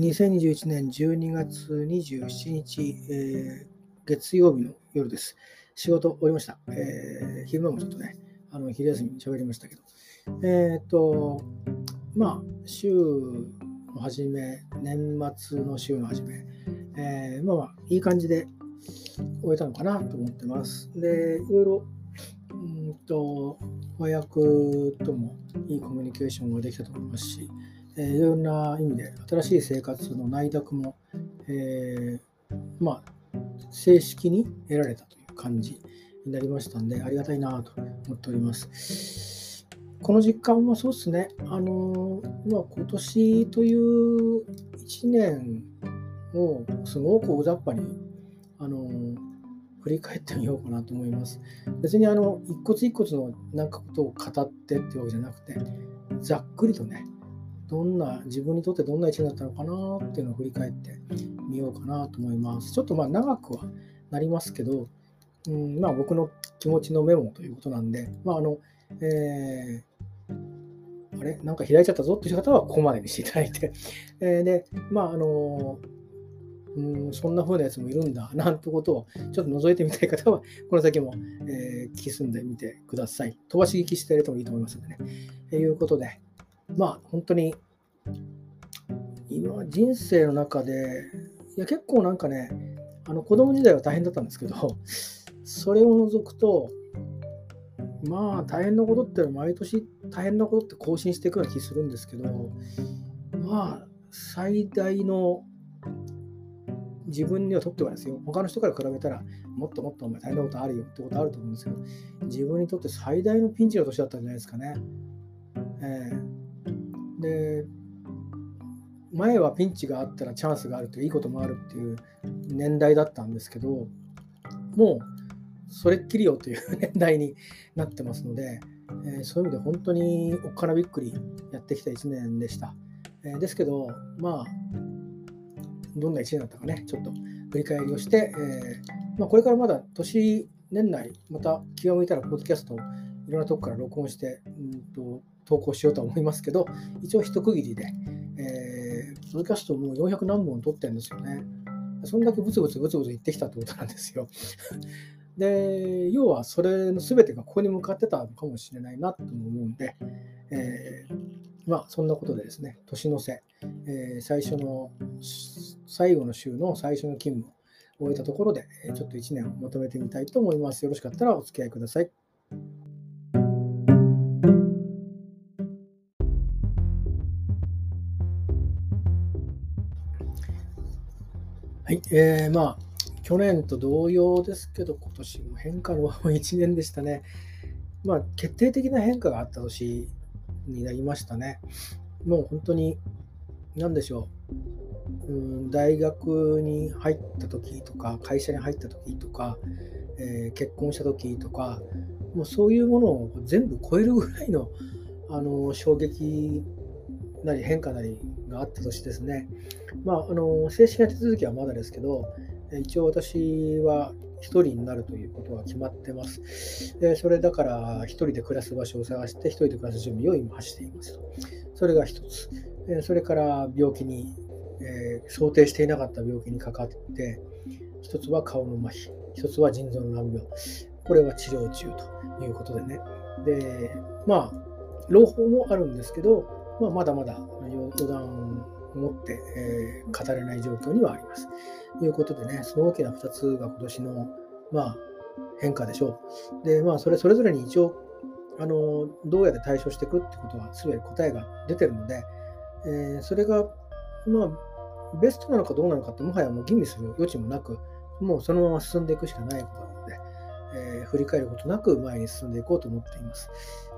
2021年12月27日、えー、月曜日の夜です。仕事終わりました。えー、昼間もちょっとね、あの昼休みに喋りましたけど、えっ、と、まあ、週の初め、年末の週の初め、えー、まあまあ、いい感じで終えたのかなと思ってます。で、いろいろ、うんと、和訳ともいいコミュニケーションができたと思いますし、えー、いろんな意味で新しい生活の内諾も、えー、まあ、正式に得られたという感じになりましたんで、ありがたいなと思っております。この実感はそうですね、あのまあ、今年という1年をすごく大雑把に、あの振り返ってみようかなと思います。別にあの一骨一骨のなんかことを語ってっていうわけじゃなくて、ざっくりとね、どんな、自分にとってどんな一年だったのかなっていうのを振り返ってみようかなと思います。ちょっとまあ長くはなりますけど、うん、まあ僕の気持ちのメモということなんで、まああの、えー、あれ？なんか開いちゃったぞっていう方はここまでにしていただいて、えー、で、まああの、うん、そんな風なやつもいるんだ、なんてことをちょっと覗いてみたい方は、この先も、えー、聞き進んでみてください。飛ばし聞きしてやるともいいと思いますのでね。ということで、まあ本当に今人生の中でいや結構なんかねあの子供時代は大変だったんですけどそれを除くとまあ大変なことって毎年大変なことって更新していくような気するんですけどまあ最大の自分にはとってはですよ他の人から比べたらもっともっとお前大変なことあるよってことあると思うんですけど自分にとって最大のピンチの年だったんじゃないですかね。えーで前はピンチがあったらチャンスがあるといいこともあるっていう年代だったんですけどもうそれっきりよという年代になってますので、えー、そういう意味で本当におっかなびっくりやってきた1年でした。えー、ですけどまあどんな1年だったかねちょっと振り返りをして、えー、まあ、これからまだ年年内また気が向いたらポッドキャストをいろんなとこから録音して、うんと投稿しようとは思いますけど、一応一区切りで、えー、ポッドキャストもう400何本撮ってるんですよね。そんだけブツブツブツブツ言ってきたってことなんですよ。で、要はそれの全てがここに向かってたのかもしれないなと思うんで、えー、まあそんなことでですね、年の瀬、えー、最初の、最後の週の最初の勤務を終えたところで、ちょっと1年をまとめてみたいと思います。よろしかったらお付き合いください。はい、えー、まあ、去年と同様ですけど、今年も変化の1年でしたね。まあ、決定的な変化があった年になりましたね。もう本当に、何でしょう、うん、大学に入った時とか、会社に入った時とか、えー、結婚した時とか、もうそういうものを全部超えるぐらいのあの衝撃なり変化なりがあった年ですね。まあ、あの正式な手続きはまだですけど、一応私は1人になるということが決まってます。それだから1人で暮らす場所を探して1人で暮らす準備を今走っています。それが1つ。それから病気に、えー、想定していなかった病気にかかって、1つは顔の麻痺、1つは腎臓の難病。これは治療中ということでね。で、まあ、朗報もあるんですけど、まあ、まだまだ予断を持って、えー、語れない状況にはあります。ということでね、その大きな2つが今年の、まあ、変化でしょう。で、まあ、それそれぞれに一応、あのどうやって対処していくってことは、すべて答えが出てるので、えー、それが、まあ、ベストなのかどうなのかって、もはやもう吟味する余地もなく、もうそのまま進んでいくしかないこと、えー、振り返ることなく前に進んでいこうと思っています。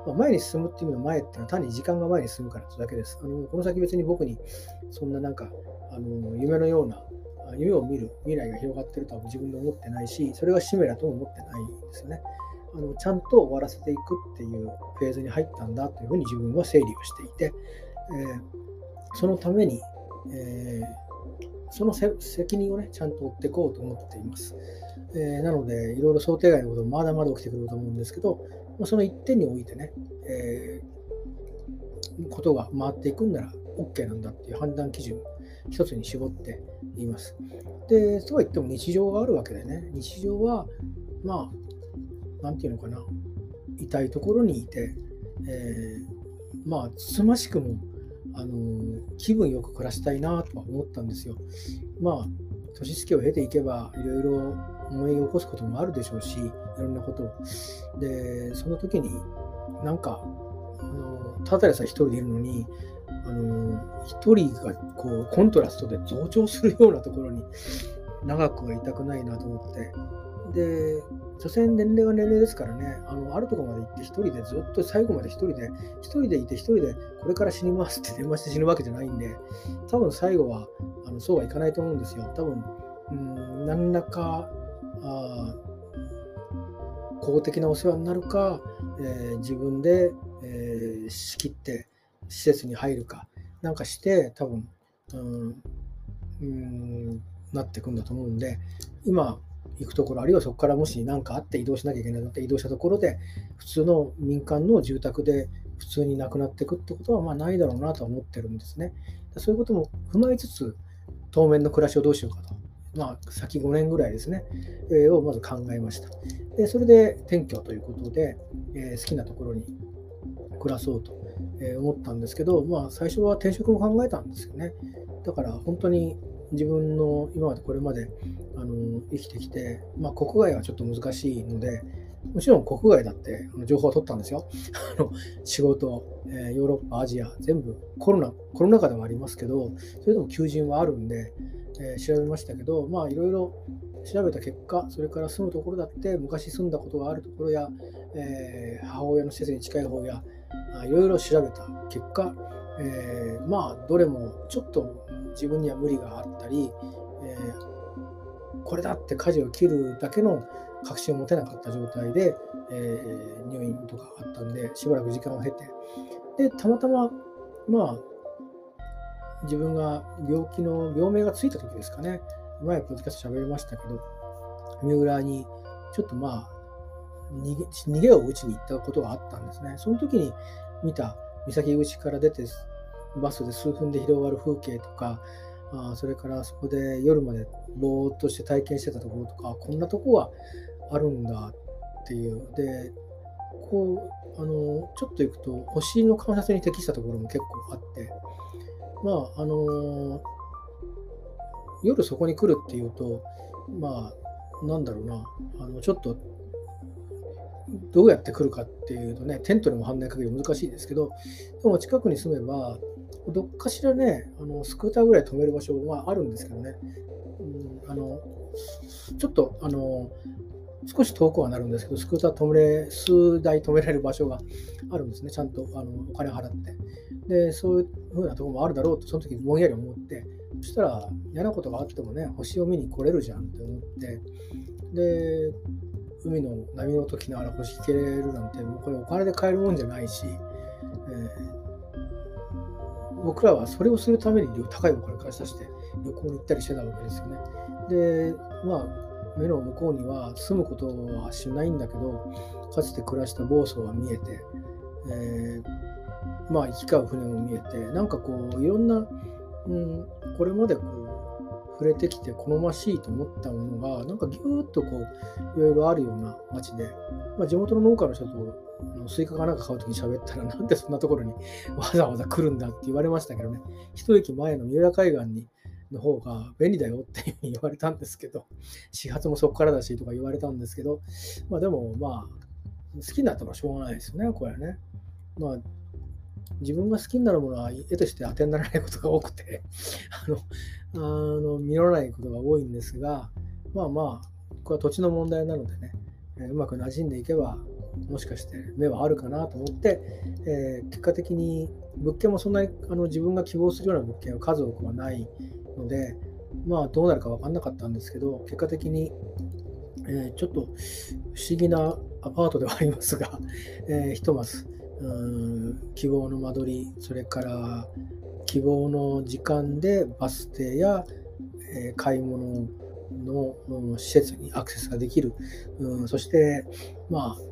まあ、前に進むっていう意味の前っていうのは単に時間が前に進むからというだけです。あのこの先別に僕にそんななんかあの夢のような夢を見る未来が広がってるとは自分で思ってないし、それが使命だとも思ってないんですよね。あのちゃんと終わらせていくっていうフェーズに入ったんだというふうに自分は整理をしていて、えー、そのために、えー、その責任をね、ちゃんと負っていこうと思っています。えー、なので、いろいろ想定外のこともまだまだ起きてくると思うんですけど、その一点においてね、えー、ことが回っていくんなら、OK なんだっていう判断基準、一つに絞っています。で、とは言っても日常があるわけでね、日常は、まあ、なんていうのかな、痛いところにいて、えー、まあ、つつましくも、あの、気分よく暮らしたいなとは思ったんですよ。まあ、年月を経ていけば、いろいろ思い起こすこともあるでしょうし、いろんなことを。で、その時に、なんか、あのただでさえ一人でいるのに、あの一人がこうコントラストで増長するようなところに長くはいたくないなと思って。で、所詮年齢が年齢ですからね、あのあるとこまで行って一人でずっと最後まで一人で、一人でいて一人でこれから死にますって電話して死ぬわけじゃないんで、多分最後はあのそうはいかないと思うんですよ。多分、うん、何らかあ公的なお世話になるか、えー、自分で、えー、仕切って施設に入るかなんかして多分、うん、うんなっていくんだと思うんで今行くところあるいはそこからもし何かあって移動しなきゃいけないのって移動したところで普通の民間の住宅で普通になくなっていくってことはまあないだろうなと思ってるんですね。そういうことも踏まえつつ当面の暮らしをどうしようかと。まあ、先5年ぐらいですね、えー、をまず考えました。でそれで転居ということで、えー、好きなところに暮らそうと思ったんですけど、まあ、最初は転職も考えたんですよね。だから本当に自分の今までこれまであの生きてきて、まあ、国外はちょっと難しいので、もちろん国外だって情報を取ったんですよ。あの仕事、えー、ヨーロッパ、アジア、全部コロナ、コロナ禍でもありますけど、それでも求人はあるんで、えー、調べましたけど、まあいろいろ調べた結果、それから住むところだって、昔住んだことがあるところや、えー、母親の施設に近い方や、いろいろ調べた結果、え、まあどれもちょっと自分には無理があったり、え、これだって舵を切るだけの確信を持てなかった状態で、えー、入院とかあったんでしばらく時間を経て。でたまたままあ自分が病気の病名がついた時ですかね。前ポッドキャスト喋りましたけど三浦にちょっとまあ逃げ逃げを打ちに行ったことがあったんですね。その時に見た岬口から出てバスで数分で広がる風景とかあそれからそこで夜までぼーっとして体験してたところとかこんなとこがあるんだっていう。でこうあのちょっと行くと星の観察に適したところも結構あって。まああの夜そこに来るっていうとまあなんだろうな。あのちょっとどうやって来るかっていうとねテントでも判断かける難しいですけどでも近くに住めばどっかしらねあのスクーターぐらい止める場所はあるんですけどね、うん、あのちょっとあの少し遠くはなるんですけど、スクーター止めれ、数台止められる場所があるんですね、ちゃんとあのお金払って。で、そういうふうなところもあるだろうと、その時ぼんやり思って、そしたら嫌なことがあってもね、星を見に来れるじゃんって思って、で、海の波の時ながら星切れるなんて、もうこれお金で買えるもんじゃないし、えー、僕らはそれをするために高いお金からさして旅行に行ったりしてたわけですよね。で、まあ、目の向こうには住むことはしないんだけど、かつて暮らした房総が見えて、えー、まあ、行き交う船も見えて、なんかこう、いろんな、うん、これまでこう、触れてきて好ましいと思ったものが、なんかぎゅーっとこう、いろいろあるような街で、まあ、地元の農家の人とスイカかなんか買うときに喋ったら、なんでそんなところに わざわざ来るんだって言われましたけどね、一駅前の三浦海岸にの方が便利だよって言われたんですけど、始発もそこからだしとか言われたんですけど、まあでもまあ、好きになったのはしょうがないですよね、これはね。まあ、自分が好きになるものは得てして当てにならないことが多くてあの、あの実らないことが多いんですが、まあまあ、これは土地の問題なのでね、うまく馴染んでいけば、もしかして目はあるかなと思って、えー、結果的に物件もそんなにあの自分が希望するような物件は数多くはないので、まあどうなるか分かんなかったんですけど、結果的に、えー、ちょっと不思議なアパートではありますが、えー、ひとまず希望の間取り、それから希望の時間でバス停や、えー、買い物の、施設にアクセスができる、うん、そして、まあ、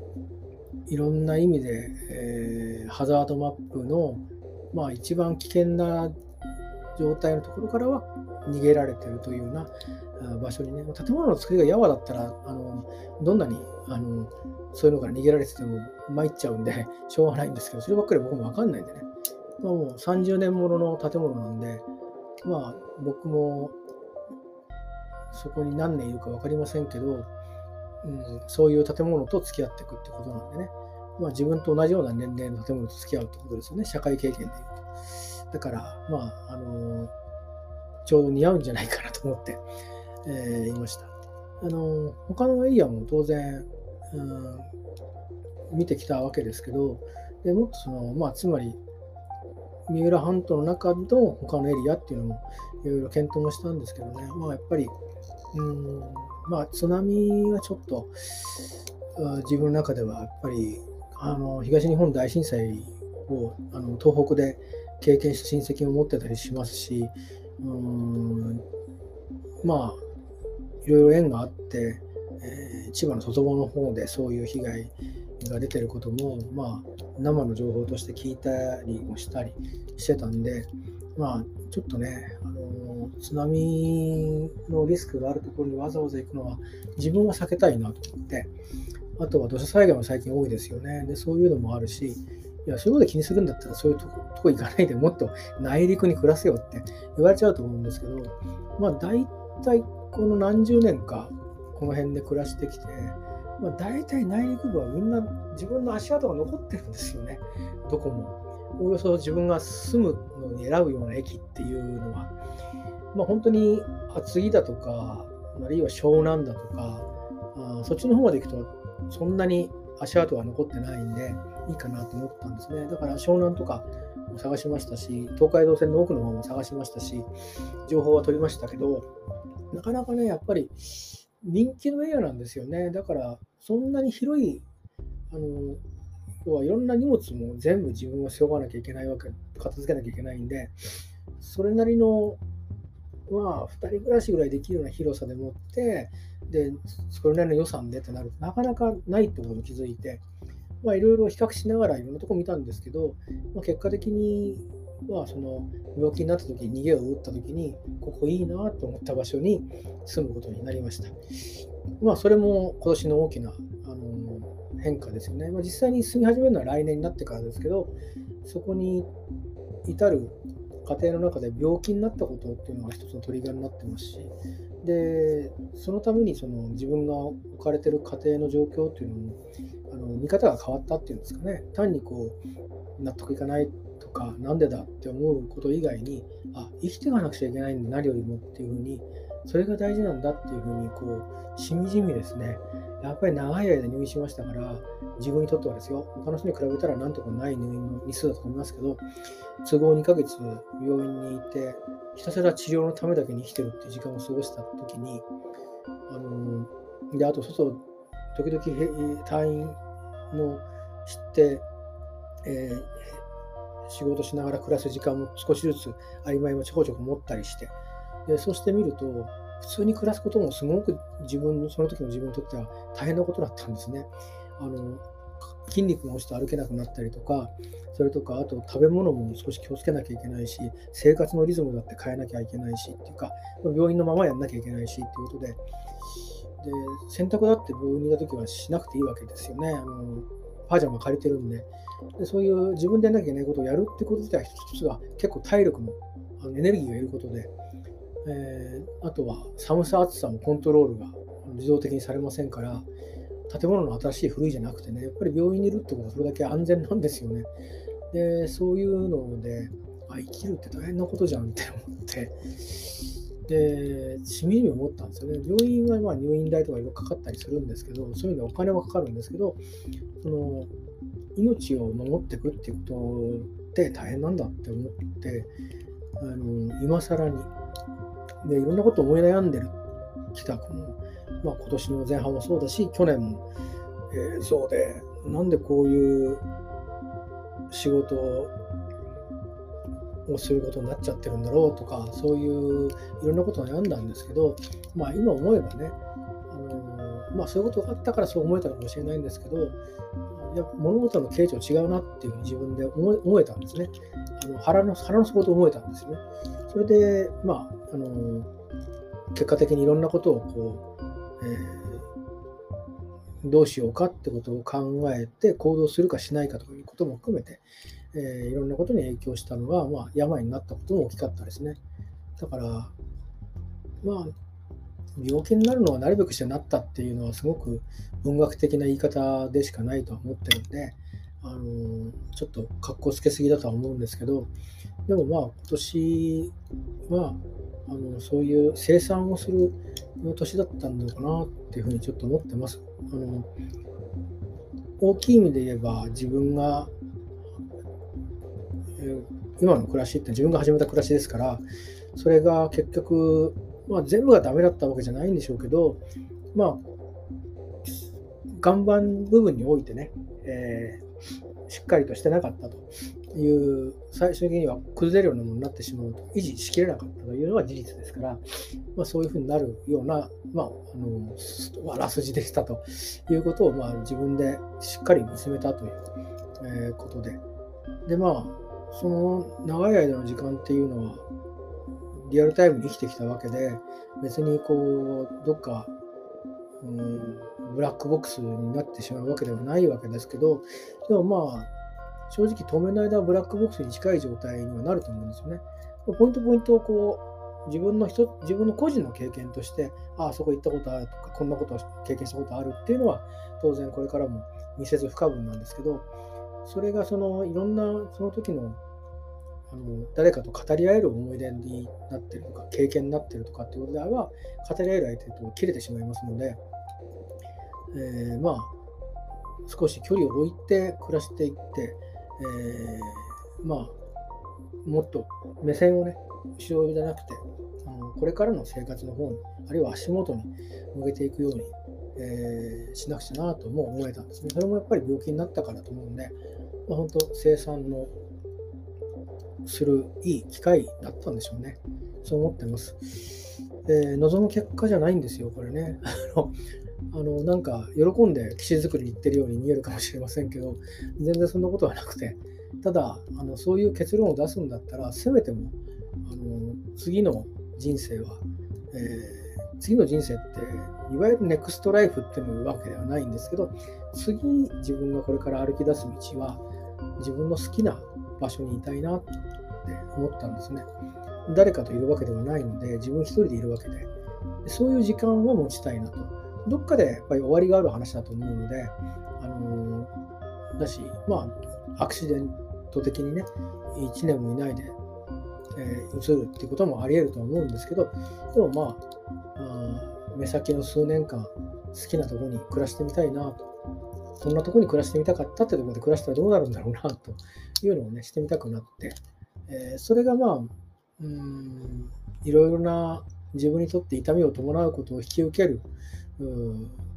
いろんな意味で、えー、ハザードマップのまあ、一番危険な状態のところからは逃げられてるというような場所にね、建物の作りがやわだったら、あのどんなにあのそういうのから逃げられてても参っちゃうんで、しょうがないんですけど、そればっかり僕もわかんないんでね、まあ、もう30年ものの建物なんで、まあ僕もそこに何年いるか分かりませんけど、うん、そういう建物と付き合っていくってことなんでね、まあ、自分と同じような年齢の建物と付き合うってことですよね、社会経験でいうと。だから、まあ、あの、ちょうど似合うんじゃないかなと思って、えー、言いました。あの、他のエリアも当然、うん、見てきたわけですけど、でもっとその、まあ、つまり、三浦半島の中の他のエリアっていうのもいろいろ検討もしたんですけどね、まあ、やっぱり、うんまあ、津波はちょっと自分の中ではやっぱりあの東日本大震災をあの東北で経験した親戚を持ってたりしますし、うんまあいろいろ縁があって、えー、千葉の外房の方でそういう被害が出てることも、まあ、生の情報として聞いたりもしたりしてたんで、まあ、ちょっとね、あの津波のリスクがあるところにわざわざ行くのは自分は避けたいなと思って、あとは土砂災害も最近多いですよね。でそういうのもあるし、いや、そういうことで気にするんだったらそういうとことこ行かないでもっと内陸に暮らせよって言われちゃうと思うんですけど、まあ大体この何十年かこの辺で暮らしてきて、まあ、大体内陸部はみんな自分の足跡が残ってるんですよね、どこも。およそ自分が住むのに選ぶような駅っていうのは、まあ、本当に厚木だとか、あるいは湘南だとか、あそっちの方まで行くとそんなに足跡が残ってないんで、いいかなと思ったんですね。だから湘南とかも探しましたし、東海道線の奥の方も探しましたし、情報は取りましたけど、なかなかね、やっぱり人気のエリアなんですよね。だから、そんなに広い、あの、要はいろんな荷物も全部自分は背負わなきゃいけないわけ、片付けなきゃいけないんで、それなりの、まあ、2人暮らしぐらいできるような広さでもって、で、それなりの予算でってなるとなかなかないってことに気づいて、まあ、いろいろ比較しながらいろんなとこ見たんですけど、まあ、結果的に、まあ、その病気になった時逃げを打った時にここいいなと思った場所に住むことになりました。まあ、それも今年の大きな、あの変化ですよね。まあ、実際に住み始めるのは来年になってからですけど、そこに至る過程の中で病気になったことっていうのが一つのトリガーになってますし、でそのためにその自分が置かれてる家庭の状況っていうのもあの見方が変わったっていうんですかね。単にこう納得いかないとかなんでだって思うこと以外にあ生きていかなくちゃいけないんで何よりもっていうふうにそれが大事なんだっていうふうにこうしみじみですね。やっぱり長い間入院しましたから自分にとってはですよ他の人に比べたらなんとかない入院の日数だと思いますけど都合2ヶ月病院にいてひたすら治療のためだけに生きてるっていう時間を過ごした時にあのであと外時々退院の知って、えー、仕事しながら暮らす時間も少しずつ曖昧もちょこちょこ持ったりしてでそうしてみると普通に暮らすこともすごく自分のその時の自分にとっては大変なことだったんですね。あの筋肉が落ちて歩けなくなったりとか、それとか、あと食べ物も少し気をつけなきゃいけないし、生活のリズムだって変えなきゃいけないしっていうか、病院のままやんなきゃいけないしっていうことで、で洗濯だって病院にいた時はしなくていいわけですよね。あのパジャマ借りてるんでで。そういう自分でやんなきゃいけないことをやるってこと自体一つが結構体力もあのエネルギーがいることで、えー、あとは寒さ暑さもコントロールが自動的にされませんから、建物の新しい古いじゃなくてね、やっぱり病院にいるってことはそれだけ安全なんですよね。で、そういうので、あ、生きるって大変なことじゃんって思って、で、しみじみ思ったんですよね。病院はま入院代とかいろいろかかったりするんですけど、そういうのお金はかかるんですけど、その命を守っていくっていうことって大変なんだって思って、あの今更にでいろんなことを思い悩んでるきたこのまあ、今年の前半もそうだし、去年も、えー、そうで、なんでこういう仕事をすることになっちゃってるんだろうとか、そういういろんなことを悩んだんですけど、まあ、今思えばね、あのまあ、そういうことがあったからそう思えたかもしれないんですけど、や物事の形状違うなっていうふうに自分で思え思えたんですね。あの腹の腹の底と思えたんですね。それで、まあ、あの結果的にいろんなことをこう、えー、どうしようかってことを考えて行動するかしないかということも含めて、えー、いろんなことに影響したのが、まあ、病になったことも大きかったですね。だから、まあ、病気になるのはなるべくしてなったっていうのはすごく文学的な言い方でしかないとは思ってるんで、あのちょっとかっこつけすぎだとは思うんですけど、でもまあ今年はあのそういう生産をする年だったのかなっていうふうにちょっと思ってます。あの大きい意味で言えば自分が、え今の暮らしって自分が始めた暮らしですからそれが結局まあ、全部がダメだったわけじゃないんでしょうけど、まあ、岩盤部分においてね、えー、しっかりとしてなかったという、最終的には崩れるようなものになってしまうと、維持しきれなかったというのが事実ですから、まあ、そういうふうになるような、まあ、あのあらすじでしたということを、まあ、自分でしっかり見つめたという、え、ことで。で、まあ、その長い間の時間っていうのは、リアルタイムに生きてきたわけで、別にこう、どっか、うん、ブラックボックスになってしまうわけではないわけですけど、でもまあ、正直当面の間はブラックボックスに近い状態にはなると思うんですよね。ポイントポイントをこう、自分の人、自分の個人の経験として、ああ、そこ行ったことあるとか、こんなことを経験したことあるっていうのは、当然これからも見せず不可分なんですけど、それがそのいろんなその時のあの誰かと語り合える思い出になってるとか経験になってるとかっていうことでは語り合える相手と切れてしまいますので、えー、まあ少し距離を置いて暮らしていって、えー、まあもっと目線をね後ろじゃなくてあのこれからの生活の方にあるいは足元に向けていくように、えー、しなくちゃなとも思えたんですね。それもやっぱり病気になったからと思うんで、まあ、本当生産のするいい機会だったんでしょうね。そう思ってます。えー、望む結果じゃないんですよ、これね。あの、なんか、喜んで棋士作りに行ってるように見えるかもしれませんけど、全然そんなことはなくて、ただ、あのそういう結論を出すんだったら、せめても、あの次の人生は、えー、次の人生って、いわゆるネクストライフっていうわけではないんですけど、次自分がこれから歩き出す道は、自分の好きな場所にいたいなって思ったんですね。誰かといるわけではないので、自分一人でいるわけで、そういう時間は持ちたいなと。どっかでやっぱり終わりがある話だと思うので、あのー、だし、まあ、アクシデント的にね、1年もいないで、えー、移るっていうこともあり得ると思うんですけど、でもまあ、あ目先の数年間、好きなとこに暮らしてみたいなとこんなとこに暮らしてみたかったってところで暮らしたらどうなるんだろうなというのをね、してみたくなって、えー、それがまあ、うん、いろいろな自分にとって痛みを伴うことを引き受ける、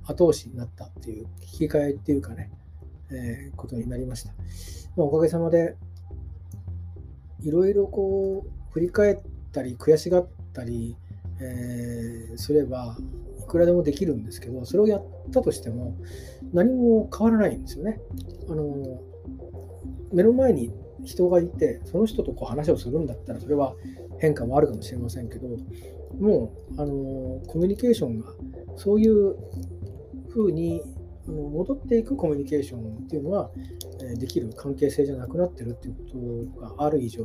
後押しになったっていう、引き換えっていうかね、えー、ことになりました。まあ、おかげさまで、いろいろこう、振り返ったり、悔しがったり、えー、すれば、いくらでもできるんですけど、それをやったとしても、何も変わらないんですよね。あの目の前に人がいて、その人とこう話をするんだったら、それは変化もあるかもしれませんけど、もうあのコミュニケーションがそういうふうに戻っていくコミュニケーションっていうのはできる関係性じゃなくなってるっていうことがある以上、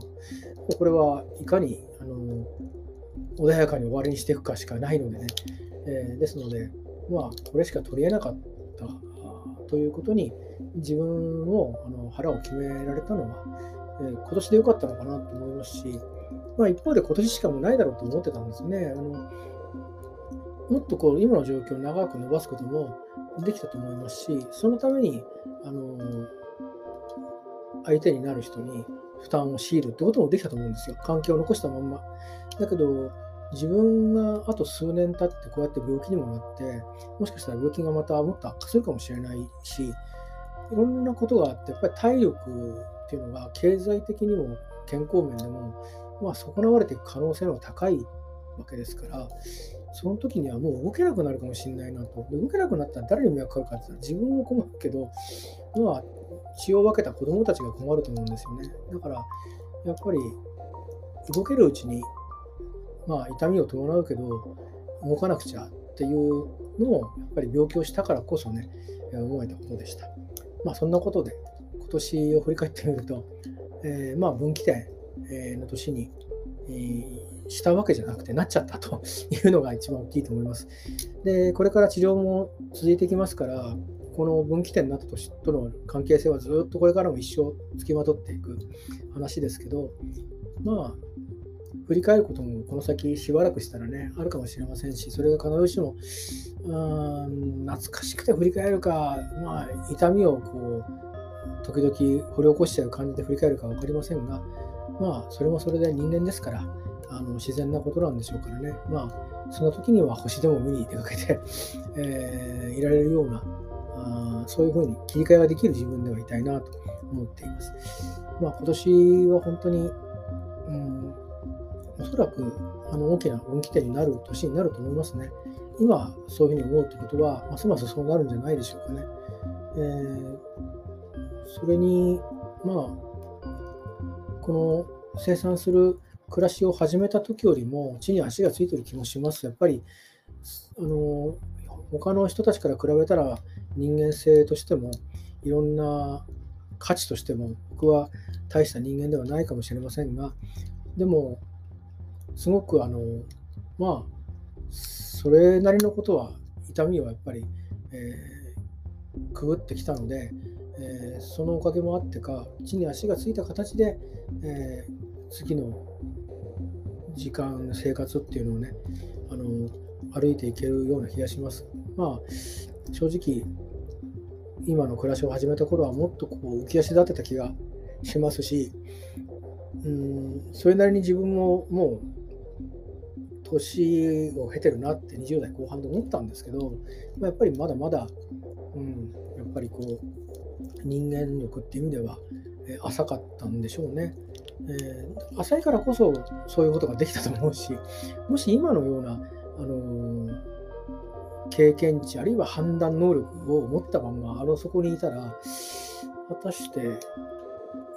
これはいかにあの穏やかに終わりにしていくかしかないのでね、えー、ですので、まあ、これしか取り得なかったということに自分をあの腹を決められたのは、えー、今年でよかったのかなと思いますし、まあ、一方で今年しかもないだろうと思ってたんですよね。あのもっとこう今の状況を長く伸ばすこともできたと思いますし、そのためにあの相手になる人に負担を強いるってこともできたと思うんですよ。環境を残したまんま。だけど、自分があと数年経ってこうやって病気にもなって、もしかしたら病気がまたもっと悪化するかもしれないし、いろんなことがあって、やっぱり体力っていうのが経済的にも健康面でも、まあ、損なわれていく可能性の高いわけですから、その時にはもう動けなくなるかもしれないなと。で動けなくなったら誰に迷惑かかるかって言ったら自分も困るけど、のは血を分けた子どもたちが困ると思うんですよね。だからやっぱり動けるうちに、まあ、痛みを伴うけど動かなくちゃっていうのをやっぱり病気をしたからこそね思えたことでした。まあ、そんなことで今年を振り返ってみると、えー、まあ分岐点の年に、えー、したわけじゃなくてなっちゃったと いうのが一番大きいと思います。で、これから治療も続いていきますから、この分岐点になった年との関係性はずっとこれからも一生つきまとっていく話ですけど、まあ、振り返ることもこの先しばらくしたらね、あるかもしれませんし、それが必ずしも、うん懐かしくて振り返るか、まあ、痛みをこう、時々掘り起こしちゃう感じで振り返るか分かりませんが、まあ、それもそれで人間ですから、あの自然なことなんでしょうからね、まあ、その時には星でも見に出かけて、えー、いられるような、あそういうふうに切り替えができる自分ではいたいなと思っています。まあ、今年は本当に、うん、おそらくあの大きな分岐点になる年になると思いますね。今、そういうふうに思うということは、ますますそうなるんじゃないでしょうかね。えー、それに、まあ、この生産する暮らしを始めた時よりも地に足がついてる気もします。やっぱり、あの、他の人たちから比べたら人間性としてもいろんな価値としても僕は大した人間ではないかもしれませんがでもすごくあのまあそれなりのことは痛みはやっぱり、えー、くぐってきたので、えー、そのおかげもあってか地に足がついた形で、えー、次の時間生活っていうのをねあの歩いていけるような気がします。まあ正直今の暮らしを始めた頃はもっとこう浮き足立てた気がしますしうんそれなりに自分ももう年を経てるなって20代後半で思ったんですけど、ま、やっぱりまだまだ、うん、やっぱりこう人間力っていう意味では、え、浅かったんでしょうね、えー、浅いからこそそういうことができたと思うしもし今のような、あのー、経験値あるいは判断能力を持ったままあのそこにいたら果たして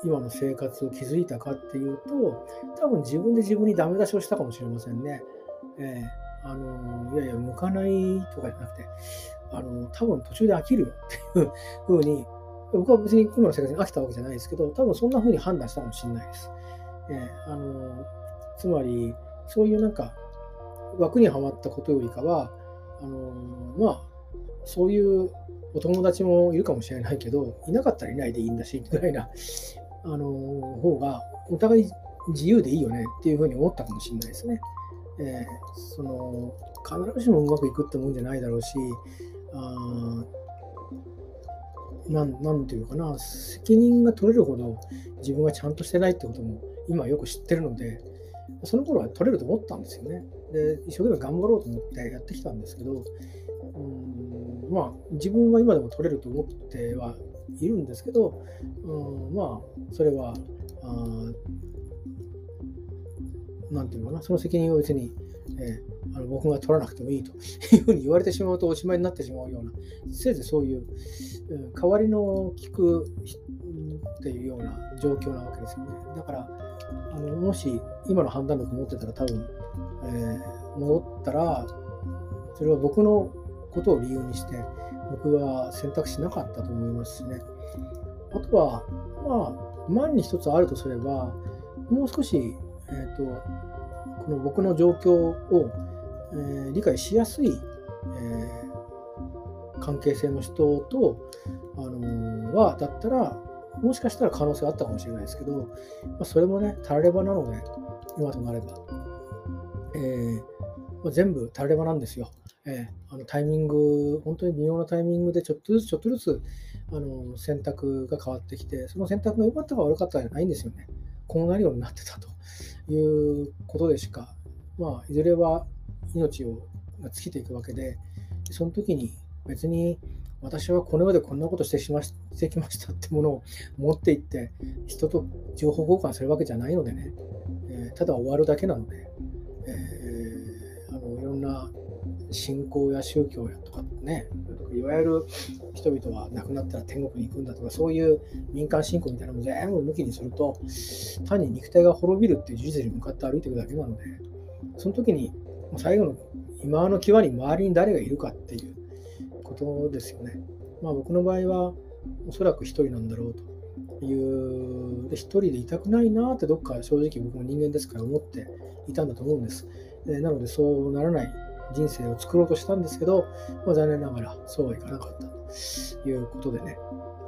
今の生活を築いたかっていうと多分自分で自分にダメ出しをしたかもしれませんね。えー、あのいやいや、向かないとかじゃなくて、あの多分途中で飽きるよっていうふうに、僕は別に今の生活に飽きたわけじゃないですけど、多分そんなふうに判断したかもしれないです。えー、あのつまり、そういうなんか、枠にはまったことよりかは、あのまあ、そういうお友達もいるかもしれないけど、いなかったらいないでいいんだし、ぐらいな、あの方が、お互い自由でいいよねっていうふうに思ったかもしれないですね。えー、その必ずしもうまくいくってもんじゃないだろうしあなんなんていうかな責任が取れるほど自分がちゃんとしてないってことも今よく知ってるのでその頃は取れると思ったんですよね。で一生懸命頑張ろうと思ってやってきたんですけどうんまあ自分は今でも取れると思ってはいるんですけどうんまあそれはあなんていうのかな、その責任を別に、えー、あの僕が取らなくてもいいと いうふうに言われてしまうとおしまいになってしまうような、せいぜいそういう、うん、代わりの聞くっていうような状況なわけですよね。だから、あのもし今の判断力持ってたら多分、えー、戻ったら、それは僕のことを理由にして、僕は選択しなかったと思いますしね。あとは、まあ、万に一つあるとすれば、もう少しえーと、この僕の状況を、えー、理解しやすい、えー、関係性の人と、あのー、はだったらもしかしたら可能性あったかもしれないですけど、まあ、それもねたらればなので今となれば、えーまあ、全部たらればなんですよ。えー、あのタイミング、本当に微妙なタイミングでちょっとずつちょっとずつあの選択が変わってきて、その選択が良かったか悪かったじゃないんですよね。こうなるようになってたと。いうことでしか、まあ、いずれは命を尽きていくわけで、その時に別に私はこの世でこんなことしてしましてきましたってものを持っていって、人と情報交換するわけじゃないのでね、えー、ただ終わるだけなので、えー、あのいろんな信仰や宗教やとかね、いわゆる人々は亡くなったら天国に行くんだとか、そういう民間信仰みたいなのも全部抜きにすると、単に肉体が滅びるっていう事実に向かって歩いていくだけなので、その時に最後の今の際に周りに誰がいるかっていうことですよね。まあ僕の場合はおそらく一人なんだろうという、で一人でいたくないなってどっか正直僕も人間ですから思っていたんだと思うんです。なのでそうならない人生を作ろうとしたんですけど、まあ、残念ながらそうはいかなかったということでね、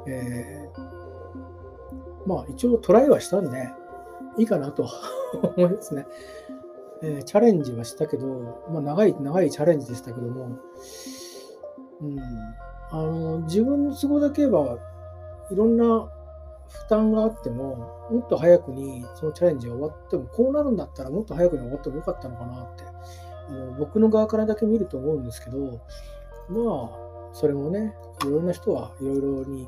えー、まあ一応トライはしたんでいいかなと 思いますね。えー、チャレンジはしたけど、まあ、長い長いチャレンジでしたけども、うん、あの自分の都合だけはいろんな負担があっても、もっと早くにそのチャレンジが終わっても、こうなるんだったらもっと早くに終わってもよかったのかなってあの僕の側からだけ見ると思うんですけど、まあ、それもね、いろんな人はいろいろに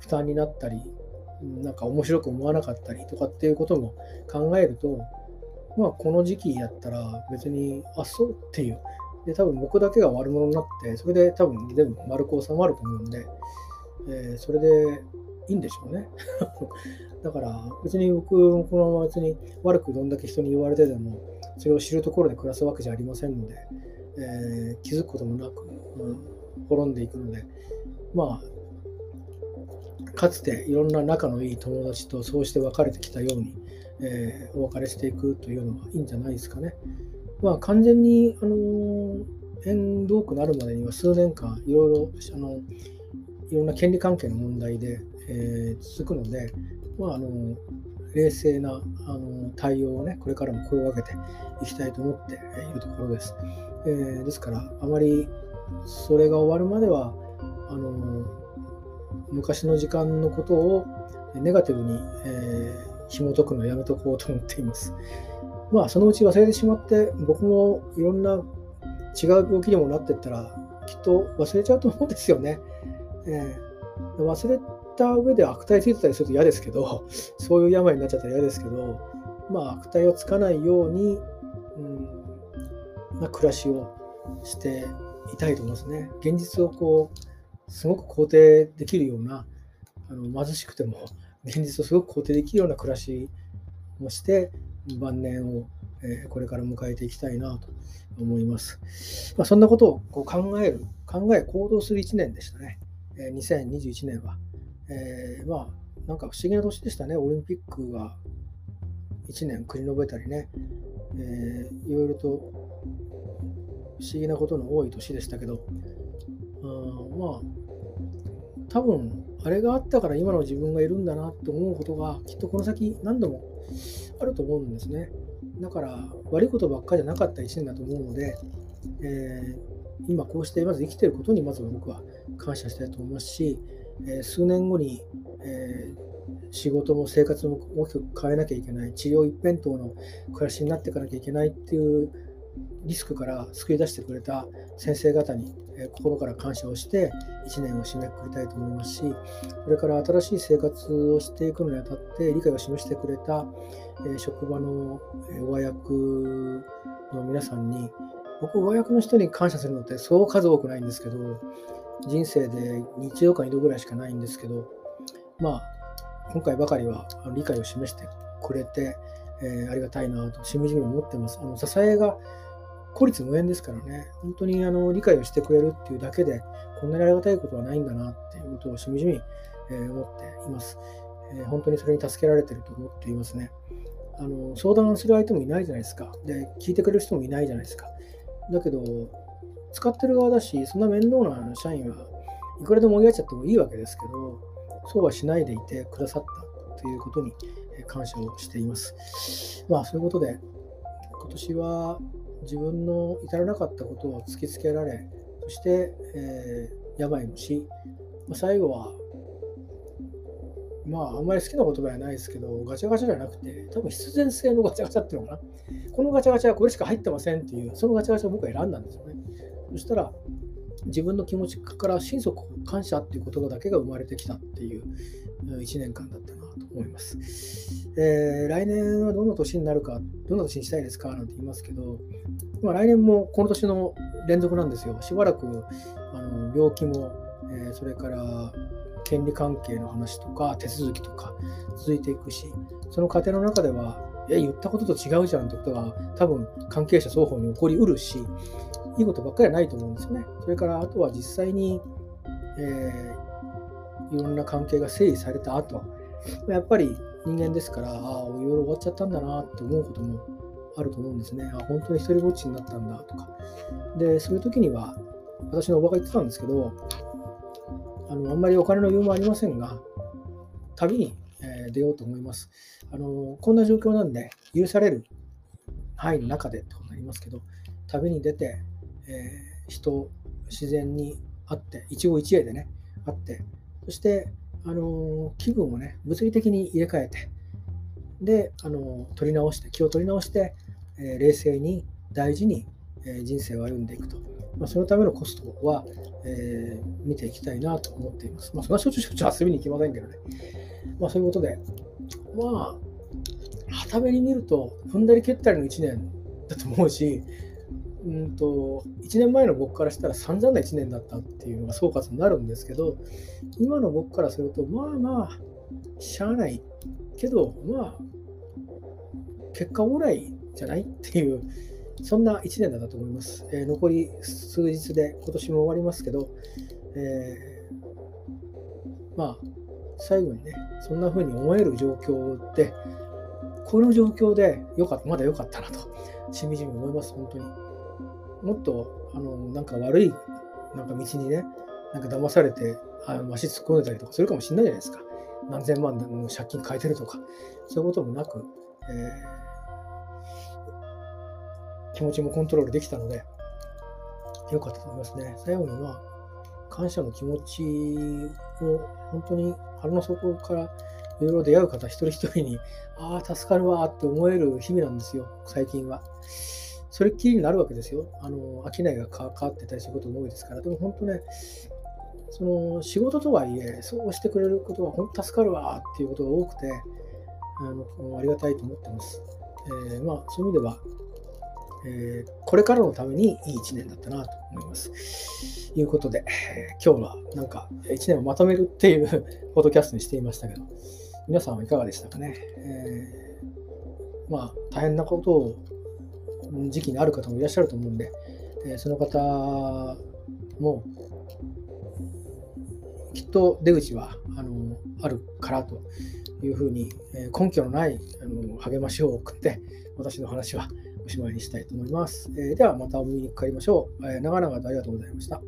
負担になったり、なんか面白く思わなかったりとかっていうことも考えると、まあ、この時期やったら別に、あっ、そうっていう。で、多分僕だけが悪者になって、それで多分全部丸く収まると思うんで、えー、それでいいんでしょうね。だから別に僕もこのまま別に悪くどんだけ人に言われてでも、それを知るところで暮らすわけじゃありませんので、えー、気づくこともなく、うん、滅んでいくので、まあ、かつていろんな仲のいい友達とそうして別れてきたように、えー、お別れしていくというのはいいんじゃないですかね。まあ、完全に、あのー、縁遠くなるまでには数年間いろいろあのいろんな権利関係の問題で、えー、続くので、まあ、あの冷静なあの対応をね、これからも声を上げていきたいと思っているところです。えー、ですから、あまりそれが終わるまでは、あの昔の時間のことをネガティブに、えー、紐解くのをやめとこうと思っています。まあ、そのうち忘れてしまって、僕もいろんな違う病気にもなっていったら、きっと忘れちゃうと思うんですよね。えー、忘れた上で悪態ついてたりすると嫌ですけど、そういう病になっちゃったら嫌ですけど、まあ、悪態をつかないように、うんまあ、暮らしをしていたいと思いますね。現実をこう、すごく肯定できるような、あの貧しくても、現実をすごく肯定できるような暮らしをして、晩年を、えー、これから迎えていきたいなと思います。まあ、そんなことをこう考える、考え、行動する1年でしたね。えー、2021年は。えー、まあ、なんか不思議な年でしたね、オリンピックが1年繰り延べたりね、えー、いろいろと不思議なことの多い年でしたけど、あまあ、多分あれがあったから今の自分がいるんだなと思うことがきっとこの先何度もあると思うんですね。だから悪いことばっかりじゃなかった1年だと思うので、えー、今こうしてまず生きてることにまず僕は感謝したいと思いますし、え数年後に、え仕事も生活も大きく変えなきゃいけない、治療一辺倒の暮らしになっていかなきゃいけないっていうリスクから救い出してくれた先生方に、え心から感謝をして1年を締めくくりたいと思いますし、これから新しい生活をしていくのにあたって理解を示してくれた、え職場の上役の皆さんに、僕、上役の人に感謝するのってそう数多くないんですけど、人生で日曜か2度ぐらいしかないんですけど、まあ、今回ばかりは理解を示してくれて、えー、ありがたいなと、しみじみ思ってます。あの支えが孤立無縁ですからね、本当にあの理解をしてくれるっていうだけで、こんなにありがたいことはないんだなっていうことをしみじみ、えー、思っています、えー、本当にそれに助けられてると思っていますね。あの相談する相手もいないじゃないですか。で、聞いてくれる人もいないじゃないですか。だけど、使ってる側だし、そんな面倒な社員はいくらでも追いやっちゃってもいいわけですけど、そうはしないでいてくださったということに感謝をしています。まあ、そういうことで、今年は自分の至らなかったことを突きつけられ、そして、えー、病もし、最後は、まあ、あんまり好きな言葉じゃないですけど、ガチャガチャじゃなくて、多分必然性のガチャガチャっていうのかな。このガチャガチャはこれしか入ってませんっていう、そのガチャガチャを僕は選んだんですよね。そしたら、自分の気持ちから心底感謝っていう言葉だけが生まれてきたっていう1年間だったなと思います。えー、来年はどんな年になるか、どんな年にしたいですかなんて言いますけど、まあ、来年もこの年の連続なんですよ。しばらくあの病気も、えー、それから権利関係の話とか手続きとか続いていくしその過程の中ではえ言ったことと違うじゃんってことが多分関係者双方に起こりうるしいいことばっかりはないと思うんですよね。それからあとは実際に、えー、いろんな関係が整理された後やっぱり人間ですからああいろいろ終わっちゃったんだなって思うこともあると思うんですね。あ本当に一人ぼっちになったんだとか。でそういう時には私のおばが言ってたんですけどあのあんまりお金の余裕もありませんが旅に、え、出ようと思います。あのこんな状況なんで許される範囲の中でってことになりますけど旅に出て、えー、人自然に会って一期一会でね会ってそしてあの気分をね物理的に入れ替えてであの取り直して気を取り直して、えー、冷静に大事に、えー、人生を歩んでいくと、まあ、そのためのコストは、えー、見ていきたいなと思っています。まあ、そんなしょっちゅうしょっちゅう遊びに行きませんけどね。まあ、そういうことで、まあ、はために見ると、踏んだり蹴ったりの1年だと思うし、うんと1年前の僕からしたら散々な1年だったっていうのが総括になるんですけど今の僕からするとまあまあしゃあない。けどまあ結果オーライじゃないっていうそんな1年だったと思います、えー、残り数日で今年も終わりますけど、えー、まあ最後にねそんな風に思える状況でこの状況でよかったまだ良かったなとしみじみ思います本当に。もっとあのなんか悪いなんか道にねなんか騙されてあの足突っ込んでたりとかするかもしれないじゃないですか。何千万の借金変えてるとか。そういうこともなく、えー、気持ちもコントロールできたので良かったと思いますね。最後にまあ感謝の気持ちを本当に腹の底からいろいろ出会う方一人一人に、ああ、助かるわって思える日々なんですよ、最近は。それっきりになるわけですよ。あの、商いが変わってたりすることも多いですから。でも本当ね、その仕事とはいえ、そうしてくれることは本当助かるわっていうことが多くて、あのありがたいと思ってます。えー、まあ、そういう意味では、えー、これからのためにいい1年だったなと思います。ということで、え、今日はなんか1年をまとめるっていうポッドキャストにしていましたけど、皆さんはいかがでしたかね？えー、まあ、大変なことを時期にある方もいらっしゃると思うんで、えその方もきっと出口はあのあるからというふうに、え根拠のないあの励ましを送って私の話はおしまいにしたいと思います。えー、ではまたお耳にかかりましょう。えー、長々とありがとうございました。